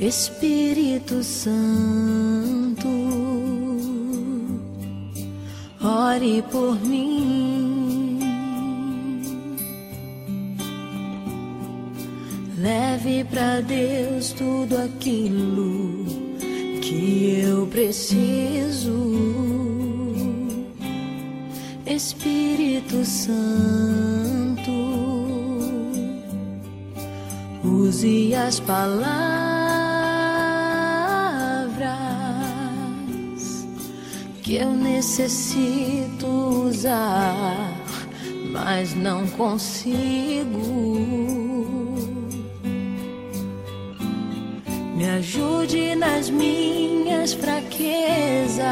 Espírito Santo, ore por mim. Leve para Deus tudo aquilo que eu preciso. Espírito Santo, use as palavras que eu necessito usar, mas não consigo. Me ajude nas minhas fraquezas.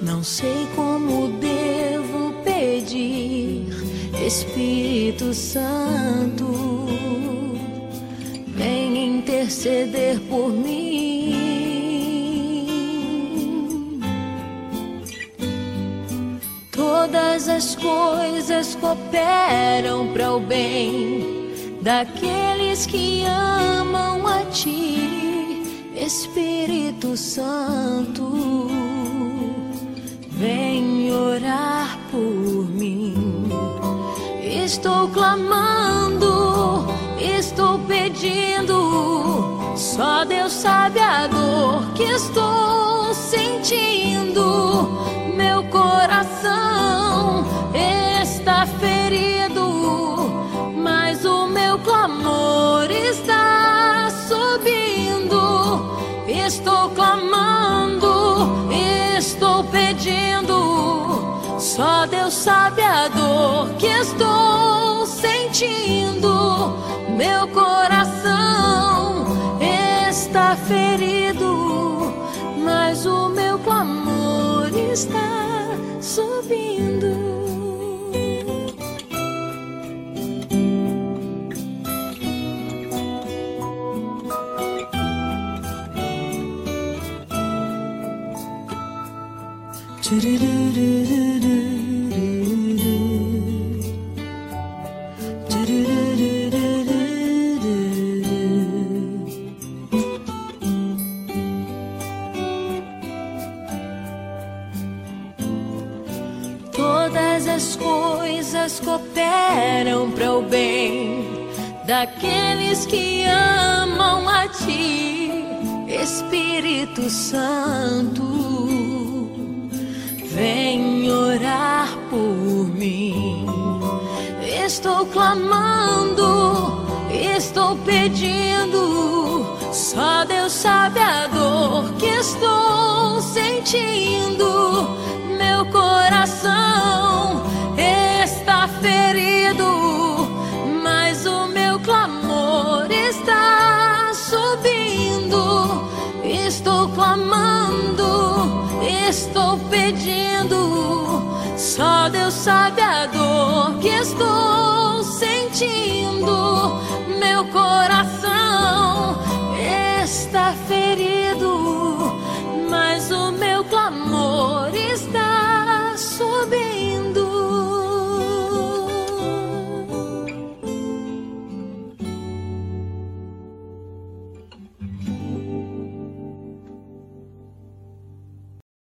Não sei como devo pedir, Espírito Santo, vem interceder por mim. Todas as coisas cooperam para o bem daqueles que amam a Ti, Espírito Santo. Vem orar por mim. Estou clamando, estou pedindo. Só Deus sabe a dor que estou Só Deus sabe a dor que estou sentindo. Meu coração está ferido, mas o meu clamor está subindo. Todas as coisas cooperam para o bem daqueles que amam a Ti, Espírito Santo. Vem orar por mim. Estou clamando, estou pedindo. Só Deus sabe a dor que estou sentindo. Clamando, estou pedindo. Só Deus sabe a dor que estou sentindo. Meu coração